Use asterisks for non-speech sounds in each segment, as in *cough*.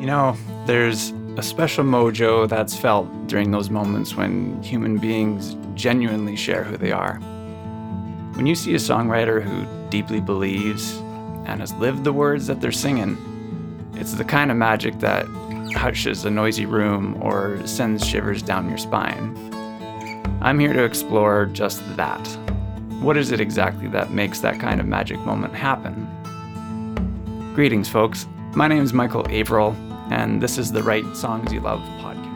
You know, there's a special mojo that's felt during those moments when human beings genuinely share who they are. When you see a songwriter who deeply believes and has lived the words that they're singing, it's the kind of magic that hushes a noisy room or sends shivers down your spine. I'm here to explore just that. What is it exactly that makes that kind of magic moment happen? Greetings, folks. My name is Michael Averill, and this is the Write Songs You Love podcast.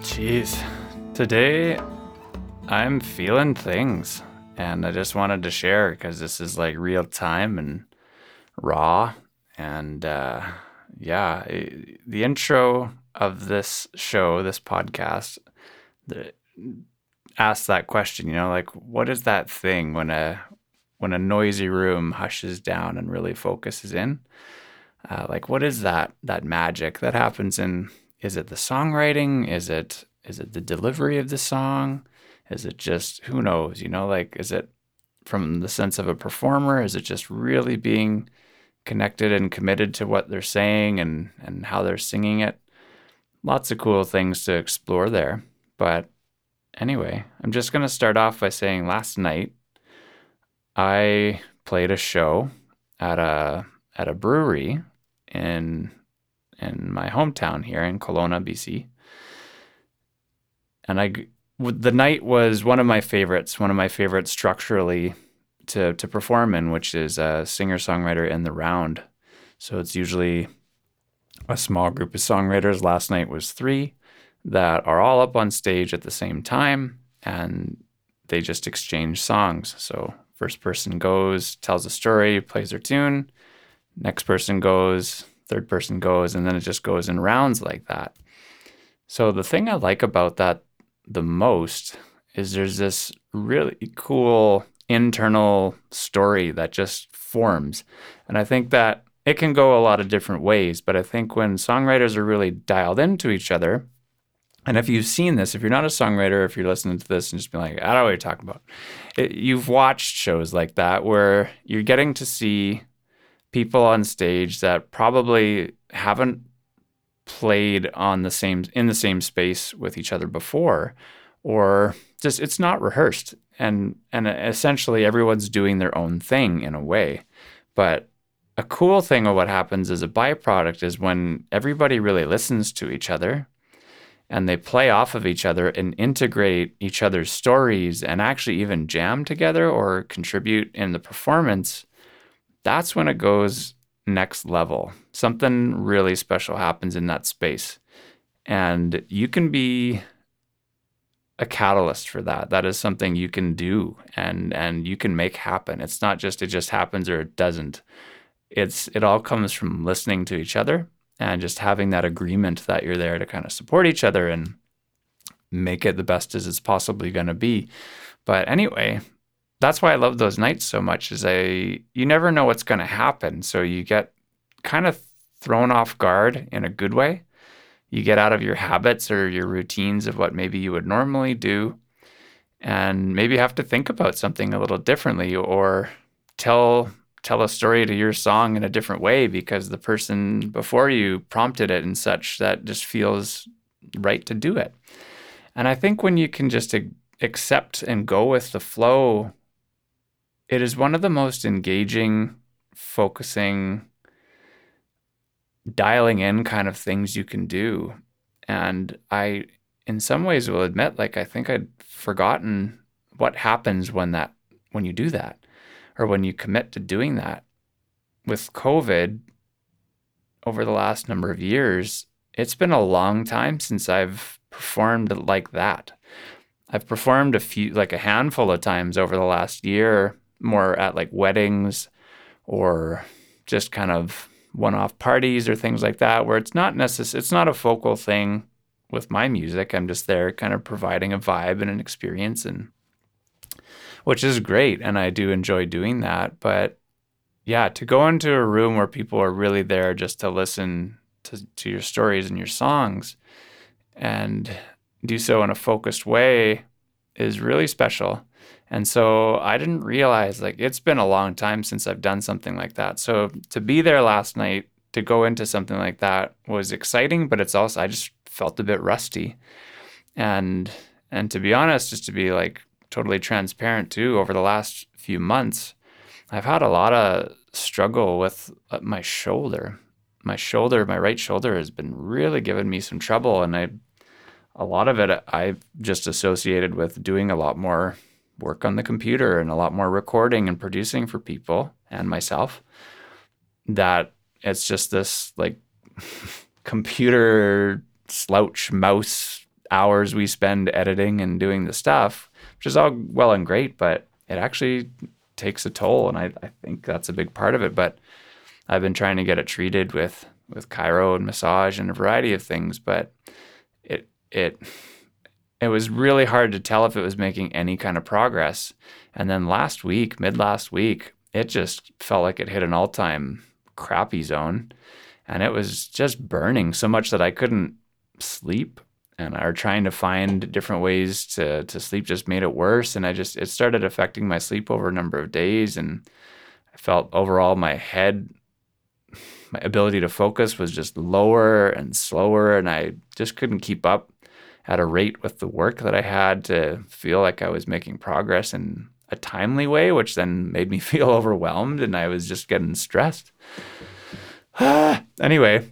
Jeez, today I'm feeling things, and I just wanted to share because this is like real time and raw. And uh, yeah, the intro of this show, this podcast, the, asks that question. You know, like what is that thing when a when a noisy room hushes down and really focuses in? Uh, like what is that that magic that happens in? Is it the songwriting? Is it is it the delivery of the song? Is it just who knows? You know, like is it from the sense of a performer? Is it just really being connected and committed to what they're saying and and how they're singing it? Lots of cool things to explore there. But anyway, I'm just going to start off by saying last night I played a show at a at a brewery in in my hometown here in Kelowna, BC. And I the night was one of my favorites, one of my favorites structurally to to perform in, which is a singer songwriter in the round. So it's usually a small group of songwriters. Last night was three that are all up on stage at the same time, and they just exchange songs. So first person goes, tells a story, plays their tune. Next person goes, third person goes, and then it just goes in rounds like that. So the thing I like about that the most is there's this really cool internal story that just forms. And I think that it can go a lot of different ways, but I think when songwriters are really dialed into each other, and if you've seen this, if you're not a songwriter, if you're listening to this and just being like, I don't know what you're talking about, it, you've watched shows like that where you're getting to see people on stage that probably haven't played on the same in the same space with each other before or just it's not rehearsed. And and essentially everyone's doing their own thing in a way. But a cool thing of what happens as a byproduct is when everybody really listens to each other and they play off of each other and integrate each other's stories and actually even jam together or contribute in the performance that's when it goes next level. Something really special happens in that space. And you can be a catalyst for that. That is something you can do and and you can make happen. It's not just it just happens or it doesn't. It's it all comes from listening to each other and just having that agreement that you're there to kind of support each other and make it the best as it's possibly going to be. But anyway, that's why I love those nights so much is I you never know what's going to happen. So you get kind of thrown off guard in a good way. You get out of your habits or your routines of what maybe you would normally do and maybe have to think about something a little differently or tell tell a story to your song in a different way because the person before you prompted it and such that just feels right to do it. And I think when you can just accept and go with the flow it is one of the most engaging, focusing, dialing in kind of things you can do. And I, in some ways, will admit, like, I think I'd forgotten what happens when that, when you do that or when you commit to doing that. With COVID over the last number of years, it's been a long time since I've performed like that. I've performed a few, like a handful of times over the last year more at like weddings or just kind of one-off parties or things like that where it's not necessary it's not a focal thing with my music i'm just there kind of providing a vibe and an experience and which is great and i do enjoy doing that but yeah to go into a room where people are really there just to listen to, to your stories and your songs and do so in a focused way is really special And so I didn't realize like it's been a long time since I've done something like that. So to be there last night to go into something like that was exciting, but it's also I just felt a bit rusty. And and to be honest, just to be like totally transparent too, over the last few months, I've had a lot of struggle with uh, my shoulder. My shoulder, my right shoulder has been really giving me some trouble and I a lot of it I've just associated with doing a lot more work on the computer and a lot more recording and producing for people and myself that it's just this like *laughs* computer slouch mouse hours we spend editing and doing the stuff, which is all well and great, but it actually takes a toll. And I, I think that's a big part of it. But I've been trying to get it treated with, with chiro and massage and a variety of things, but it, it, it was really hard to tell if it was making any kind of progress. And then last week, mid last week, it just felt like it hit an all time crappy zone. And it was just burning so much that I couldn't sleep. And are trying to find different ways to, to sleep just made it worse. And I just, it started affecting my sleep over a number of days. And I felt overall my head, my ability to focus was just lower and slower. And I just couldn't keep up at a rate with the work that I had to feel like I was making progress in a timely way, which then made me *laughs* feel overwhelmed and I was just getting stressed. *sighs* anyway,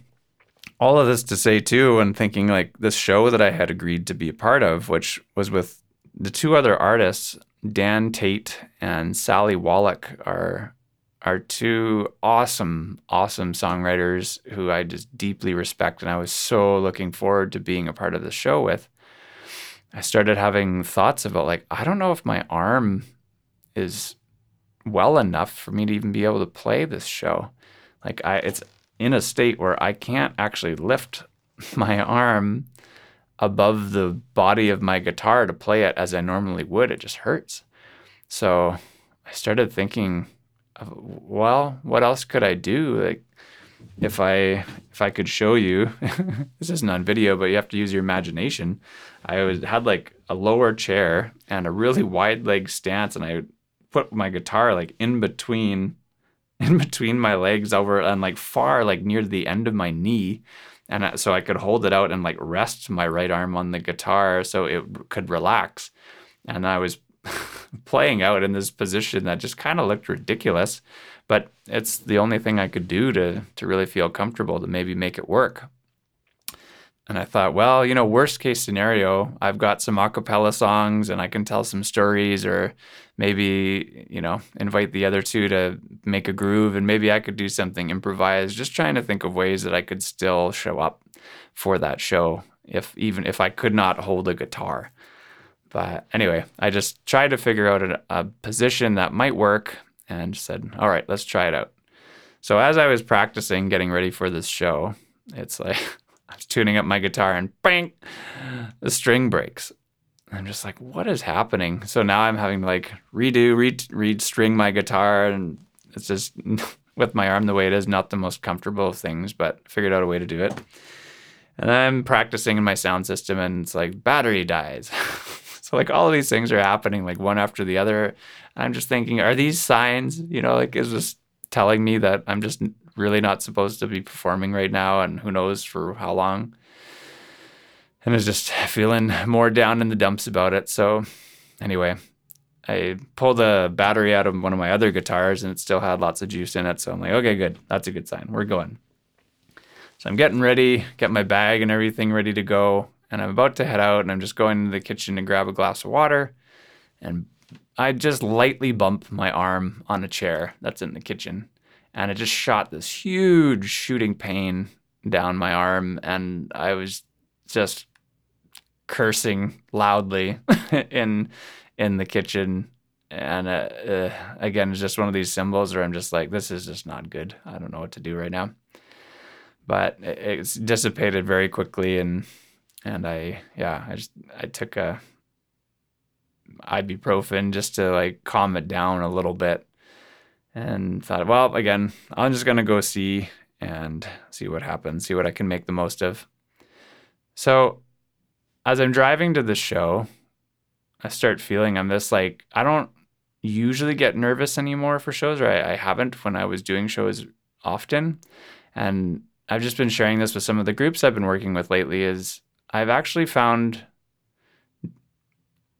all of this to say too, and thinking like this show that I had agreed to be a part of, which was with the two other artists, Dan Tate and Sally Wallach, are are two awesome, awesome songwriters who I just deeply respect, and I was so looking forward to being a part of the show with. I started having thoughts about like I don't know if my arm is well enough for me to even be able to play this show. Like I it's in a state where I can't actually lift *laughs* my arm above the body of my guitar to play it as I normally would. It just hurts. So I started thinking, well, what else could I do? Like if I if I could show you, *laughs* this isn't on video, but you have to use your imagination. I was had like a lower chair and a really *laughs* wide leg stance, and I put my guitar like in between *laughs* in between my legs over and like far like near the end of my knee. And so I could hold it out and like rest my right arm on the guitar so it could relax. And I was *laughs* playing out in this position that just kind of looked ridiculous but it's the only thing I could do to to really feel comfortable to maybe make it work and I thought, well, you know, worst case scenario, I've got some acapella songs and I can tell some stories or maybe, you know, invite the other two to make a groove and maybe I could do something improvised, just trying to think of ways that I could still show up for that show if even if I could not hold a guitar. But anyway, I just tried to figure out a, a position that might work and said, all right, let's try it out. So as I was practicing getting ready for this show, it's like *laughs* Tuning up my guitar and bang, the string breaks. I'm just like, what is happening? So now I'm having to like redo, re re string my guitar, and it's just *laughs* with my arm the way it is, not the most comfortable of things, but figured out a way to do it. And I'm practicing in my sound system, and it's like battery dies. *laughs* so like all of these things are happening like one after the other. I'm just thinking, are these signs? You know, like is this telling me that I'm just really not supposed to be performing right now, and who knows for how long. And I was just feeling more down in the dumps about it. So, anyway, I pulled a battery out of one of my other guitars, and it still had lots of juice in it. So I'm like, okay, good. That's a good sign. We're going. So I'm getting ready, get my bag and everything ready to go. And I'm about to head out, and I'm just going to the kitchen to grab a glass of water. And I just lightly bump my arm on a chair that's in the kitchen and it just shot this huge shooting pain down my arm and I was just cursing loudly *laughs* in in the kitchen. And uh, uh, again it's just one of these symbols where I'm just like this is just not good. I don't know what to do right now. But it's dissipated very quickly and and I yeah I just I took a ibuprofen just to like calm it down a little bit and thought, well, again, I'm just going to go see and see what happens, see what I can make the most of. So, as I'm driving to the show, I start feeling I'm just like, I don't usually get nervous anymore for shows, or I, I haven't when I was doing shows often. And I've just been sharing this with some of the groups I've been working with lately. Is I've actually found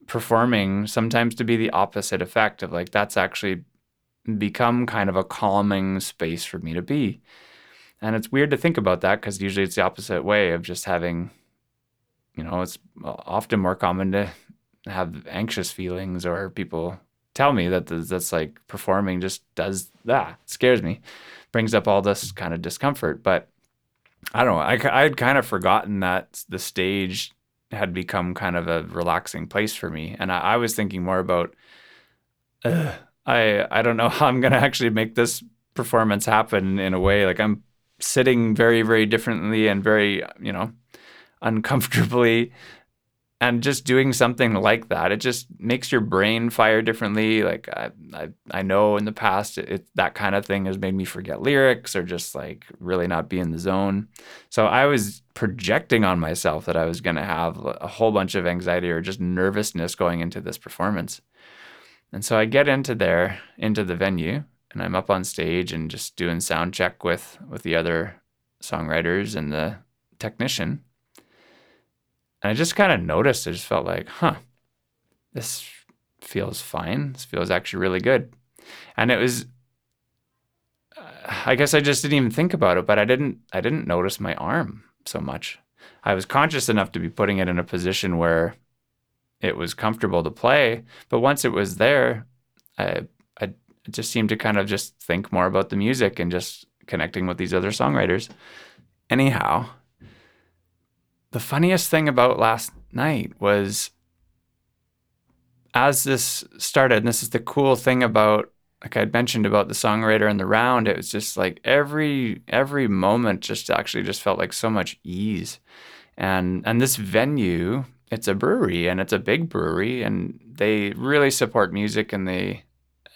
performing sometimes to be the opposite effect of like that's actually become kind of a calming space for me to be. And it's weird to think about that because usually it's the opposite way of just having, you know, it's often more common to have anxious feelings or people tell me that that's like performing just does that scares me brings up all this kind of discomfort but i don't know I, i'd kind of forgotten that the stage had become kind of a relaxing place for me and i, I was thinking more about i i don't know *laughs* how i'm to actually make this performance happen in a way. Like i'm sitting very very differently and very you know uncomfortably and just doing something like that. It just makes your brain fire differently. Like i i, I know in the past it, it, that kind of thing has made me forget lyrics or just like really not be in the zone. So i was projecting on myself that i was going to have a whole bunch of anxiety or just nervousness going into this performance and so i get into there into the venue and i'm up on stage and just doing sound check with with the other songwriters and the technician and I just kind of noticed, I just felt like, huh, this feels fine. This feels actually really good. And it was, I guess I just didn't even think about it, but I didn't, I didn't notice my arm so much. I was conscious enough to be putting it in a position where it was comfortable to play. But once it was there, I, I just seemed to kind of just think more about the music and just connecting with these other songwriters. Anyhow, the funniest thing about last night was as this started, and this is the cool thing about like I'd mentioned about the songwriter and the round, it was just like every every moment just actually just felt like so much ease. And and this venue, it's a brewery and it's a big brewery and they really support music and they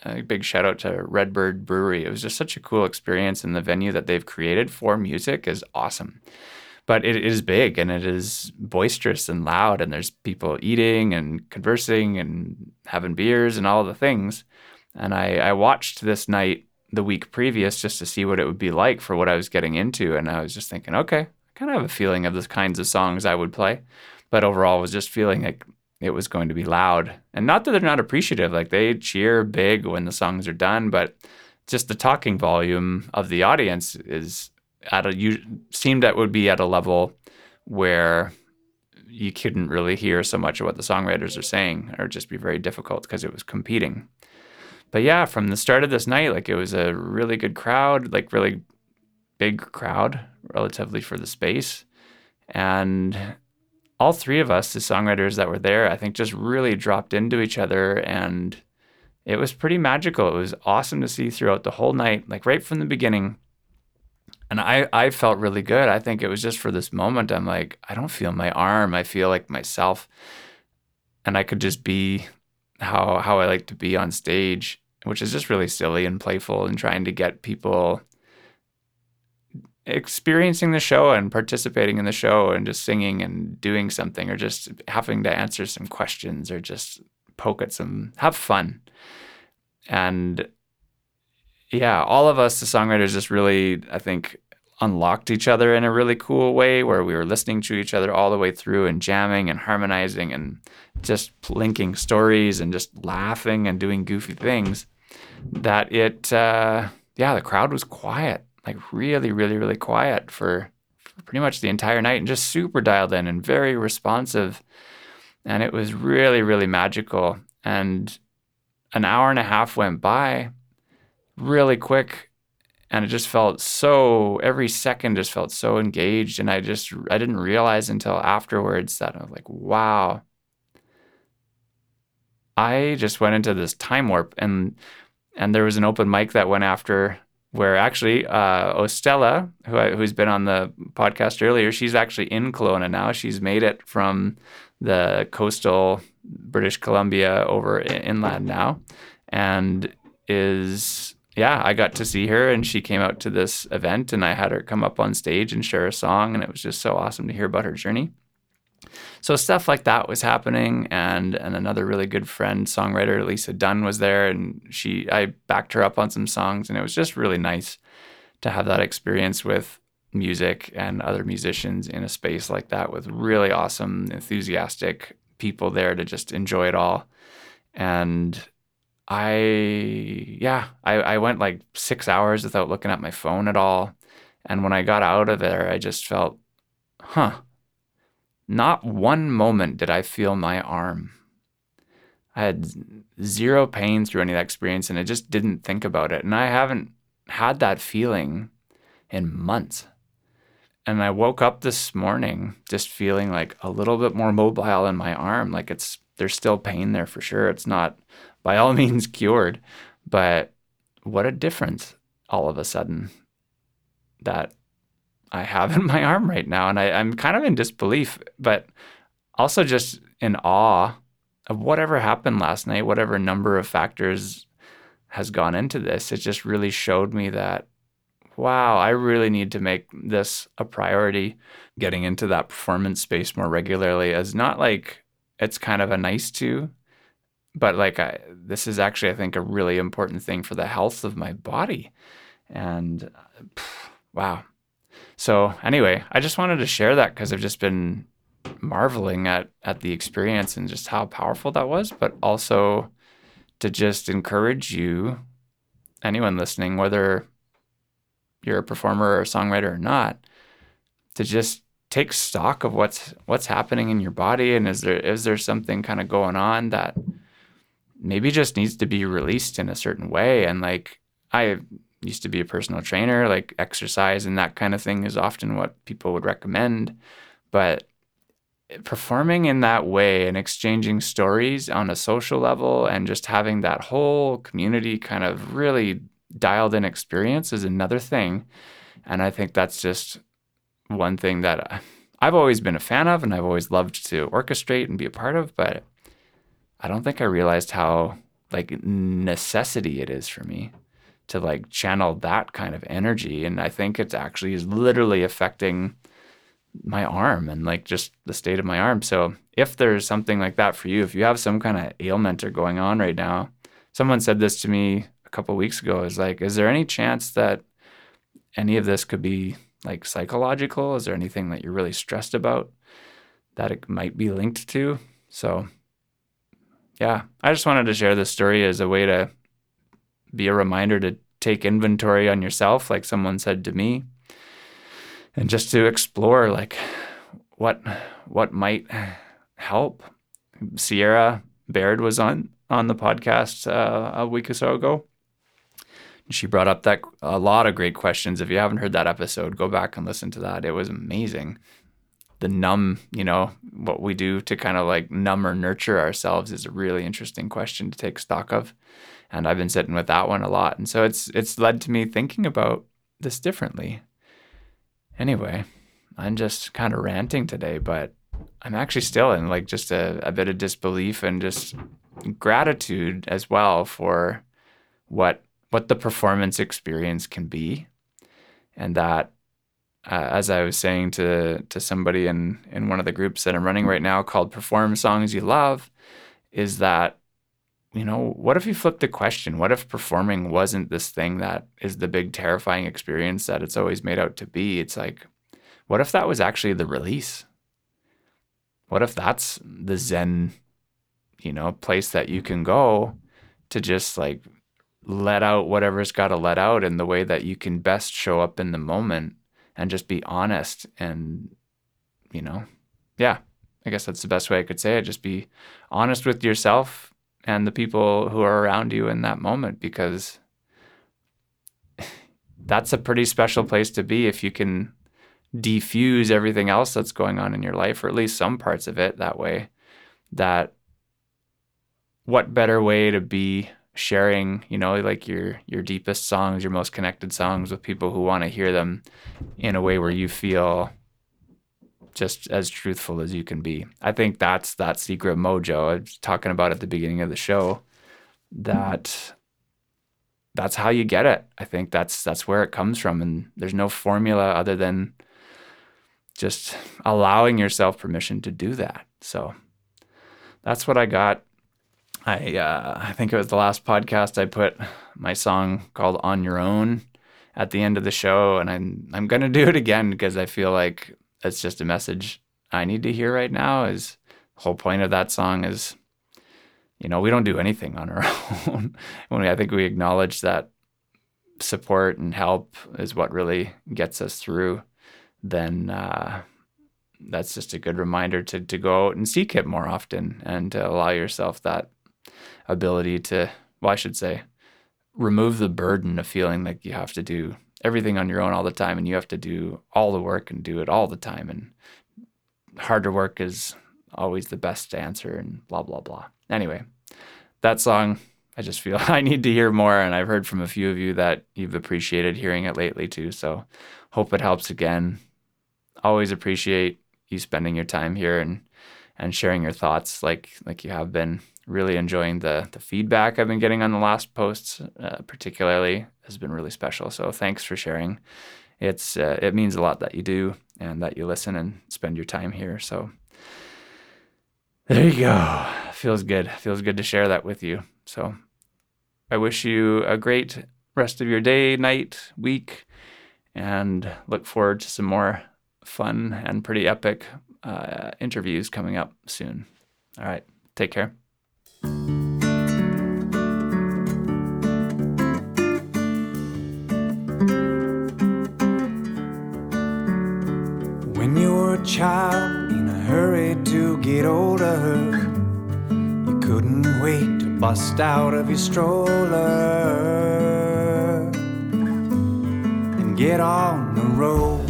a big shout out to Redbird Brewery. It was just such a cool experience and the venue that they've created for music is awesome but it is big and it is boisterous and loud and there's people eating and conversing and having beers and all the things and I, I watched this night the week previous just to see what it would be like for what I was getting into and I was just thinking okay kind of have a feeling of the kinds of songs I would play but overall was just feeling like it was going to be loud. And not that they're not appreciative like they cheer big when the songs are done but just the talking volume of the audience is at a you seemed that would be at a level where you couldn't really hear so much of what the songwriters are saying or just be very difficult because it was competing. But yeah from the start of this night like it was a really good crowd like really big crowd relatively for the space and all three of us the songwriters that were there i think just really dropped into each other and it was pretty magical it was awesome to see throughout the whole night like right from the beginning and I, I felt really good. I think it was just for this moment. I'm like, I don't feel my arm. I feel like myself. And I could just be how how I like to be on stage, which is just really silly and playful and trying to get people experiencing the show and participating in the show and just singing and doing something or just having to answer some questions or just poke at some have fun. And yeah, all of us, the songwriters, just really, I think, unlocked each other in a really cool way where we were listening to each other all the way through and jamming and harmonizing and just linking stories and just laughing and doing goofy things. That it, uh, yeah, the crowd was quiet, like really, really, really quiet for, for pretty much the entire night and just super dialed in and very responsive. And it was really, really magical. And an hour and a half went by really quick and it just felt so every second just felt so engaged and i just i didn't realize until afterwards that I was like wow i just went into this time warp and and there was an open mic that went after where actually uh, Ostella, who I, who's been on the podcast earlier, she's actually in Kelowna now. She's made it from the coastal British Columbia over inland now, and is yeah, I got to see her and she came out to this event and I had her come up on stage and share a song and it was just so awesome to hear about her journey. So stuff like that was happening and and another really good friend songwriter lisa dunn was there and she i backed her up on some songs and it was just really nice to have that experience with music and other musicians in a space like that with really awesome enthusiastic people there to just enjoy it all. And i yeah I, I went like six hours without looking at my phone at all. And when i got out of there i just felt huh not one moment did I feel my arm. I had zero pain through any of that experience and I just didn't think about it. And I haven't had that feeling in months. And I woke up this morning just feeling like a little bit more mobile in my arm. Like it's, there's still pain there for sure. It's not by all *laughs* means cured, but what a difference all of a sudden that I have in *laughs* my arm right now. And I, I'm kind of in disbelief, but also just in awe of whatever happened last night, whatever number of factors has gone into this. It just really showed me that, wow, I really need to make this a priority, getting into that performance space more regularly is not like it's kind of a nice to, but like I, this is actually, I think, a really important thing for the health of my body. And pff, *sighs* wow, so anyway, I just wanted to share that because I've just been marveling at at the experience and just how powerful that was, but also to just encourage you, anyone listening, whether you're a performer or a songwriter or not, to just take stock of what's what's happening in your body and is there is there something kind of going on that maybe just needs to be released in a certain way? And like I used to be a personal trainer, like exercise and that kind of thing is often what people would recommend. But performing in that way and exchanging stories on a social level and just having that whole community kind of really dialed in experience is another thing. And I think that's just one thing that I've always been a fan of and I've always loved to orchestrate and be a part of, but I don't think I realized how like necessity it is for me to like channel that kind of energy. And I think it's actually is literally affecting my arm and like just the state of my arm. So if there's something like that for you, if you have some kind of ailment or going on right now, someone said this to me a couple weeks ago is like, is there any chance that any of this could be like psychological? Is there anything that you're really stressed about that it might be linked to? So yeah, I just wanted to share this story as a way to be a reminder to take inventory on yourself, like someone said to me, and just to explore like what what might help. Sierra Baird was on on the podcast uh, a week or so ago. She brought up that a lot of great questions. If you haven't heard that episode, go back and listen to that. It was amazing. The numb, you know, what we do to kind of like numb or nurture ourselves is a really interesting question to take stock of and I've been sitting with that one a lot. And so it's it's led to me thinking about this differently. Anyway, I'm just kind of ranting today, but I'm actually still in like just a, a bit of disbelief and just gratitude as well for what what the performance experience can be, and that uh, as I was saying to to somebody in in one of the groups that I'm running right now called Perform Songs You Love, is that you know, what if you flip the question? What if performing wasn't this thing that is the big terrifying experience that it's always made out to be? It's like, what if that was actually the release? What if that's the Zen, you know, place that you can go to just like let out whatever's got to let out in the way that you can best show up in the moment and just be honest and, you know, yeah, I guess that's the best way I could say it. Just be honest with yourself and the people who are around you in that moment because that's a pretty special place to be if you can defuse everything else that's going on in your life or at least some parts of it that way that what better way to be sharing you know like your your deepest songs your most connected songs with people who want to hear them in a way where you feel just as truthful as you can be. I think that's that secret mojo I was talking about at the beginning of the show. That that's how you get it. I think that's that's where it comes from, and there's no formula other than just allowing yourself permission to do that. So that's what I got. I uh, I think it was the last podcast I put my song called "On Your Own" at the end of the show, and I'm I'm gonna do it again because I feel like it's just a message I need to hear right now. Is the whole point of that song is, you know, we don't do anything on our *laughs* own. when we, I think we acknowledge that support and help is what really gets us through, then uh, that's just a good reminder to to go out and seek it more often and to allow yourself that ability to, well, I should say, remove the burden of feeling like you have to do everything on your own all the time and you have to do all the work and do it all the time and harder work is always the best answer and blah blah blah. Anyway, that song I just feel *laughs* I need to hear more and I've heard from a few of you that you've appreciated hearing it lately too. So hope it helps again. Always appreciate you spending your time here and and sharing your thoughts like like you have been. Really enjoying the the feedback I've been getting on the last posts, uh, particularly has been really special. So thanks for sharing. It's uh, it means a lot that you do and that you listen and spend your time here. So there you go. Feels good. Feels good to share that with you. So I wish you a great rest of your day, night, week, and look forward to some more fun and pretty epic uh, interviews coming up soon. All right. Take care. Child in a hurry to get older, you couldn't wait to bust out of your stroller and get on the road.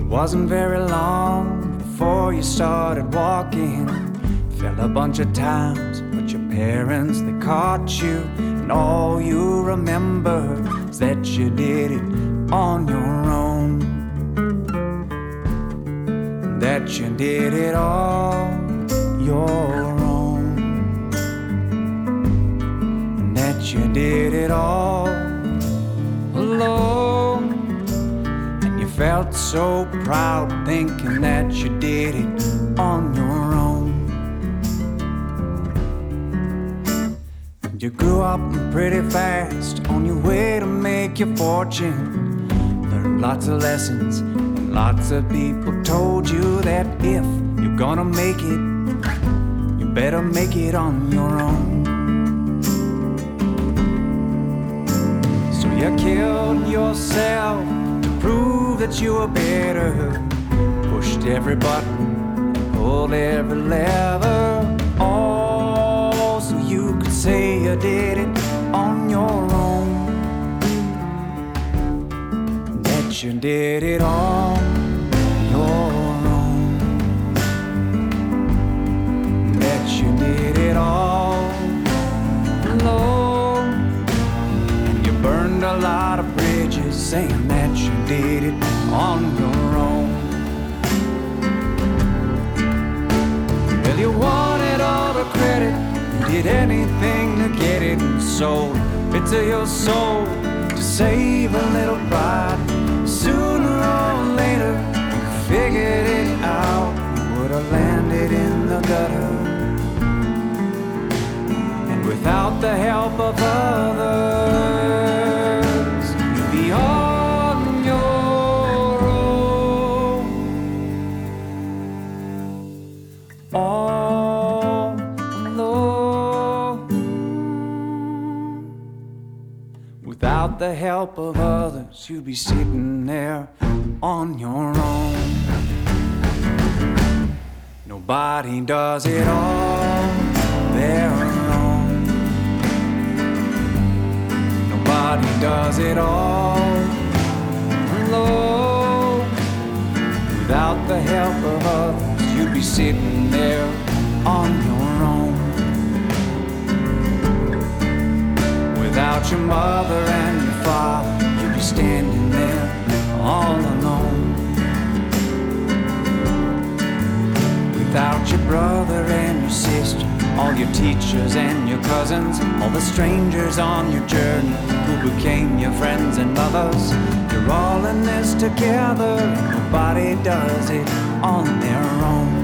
It wasn't very long before you started walking. Fell a bunch of times, but your parents they caught you, and all you remember is that you did it on your own. That you did it all your own. That you did it all alone. And you felt so proud thinking that you did it on your own. You grew up pretty fast on your way to make your fortune. Lots of lessons, and lots of people told you that if you're gonna make it, you better make it on your own. So you killed yourself to prove that you were better. Pushed every button, pulled every lever, all so you could say you did it on your own. You did it on your own. That you did it all alone. And you burned a lot of bridges saying that you did it on your own. Well, you wanted all the credit, you did anything to get it, and sold bits of your soul to save a little pride. Gutter. And without the help of others, you'd be on your own. All alone. Without the help of others, you'd be sitting there on your own. Nobody does it all their own. Nobody does it all alone. Without the help of others, you'd be sitting there on your own. Without your mother and your father, you'd be standing there all alone. Without your brother and your sister, all your teachers and your cousins, all the strangers on your journey who became your friends and lovers. You're all in this together, nobody does it on their own.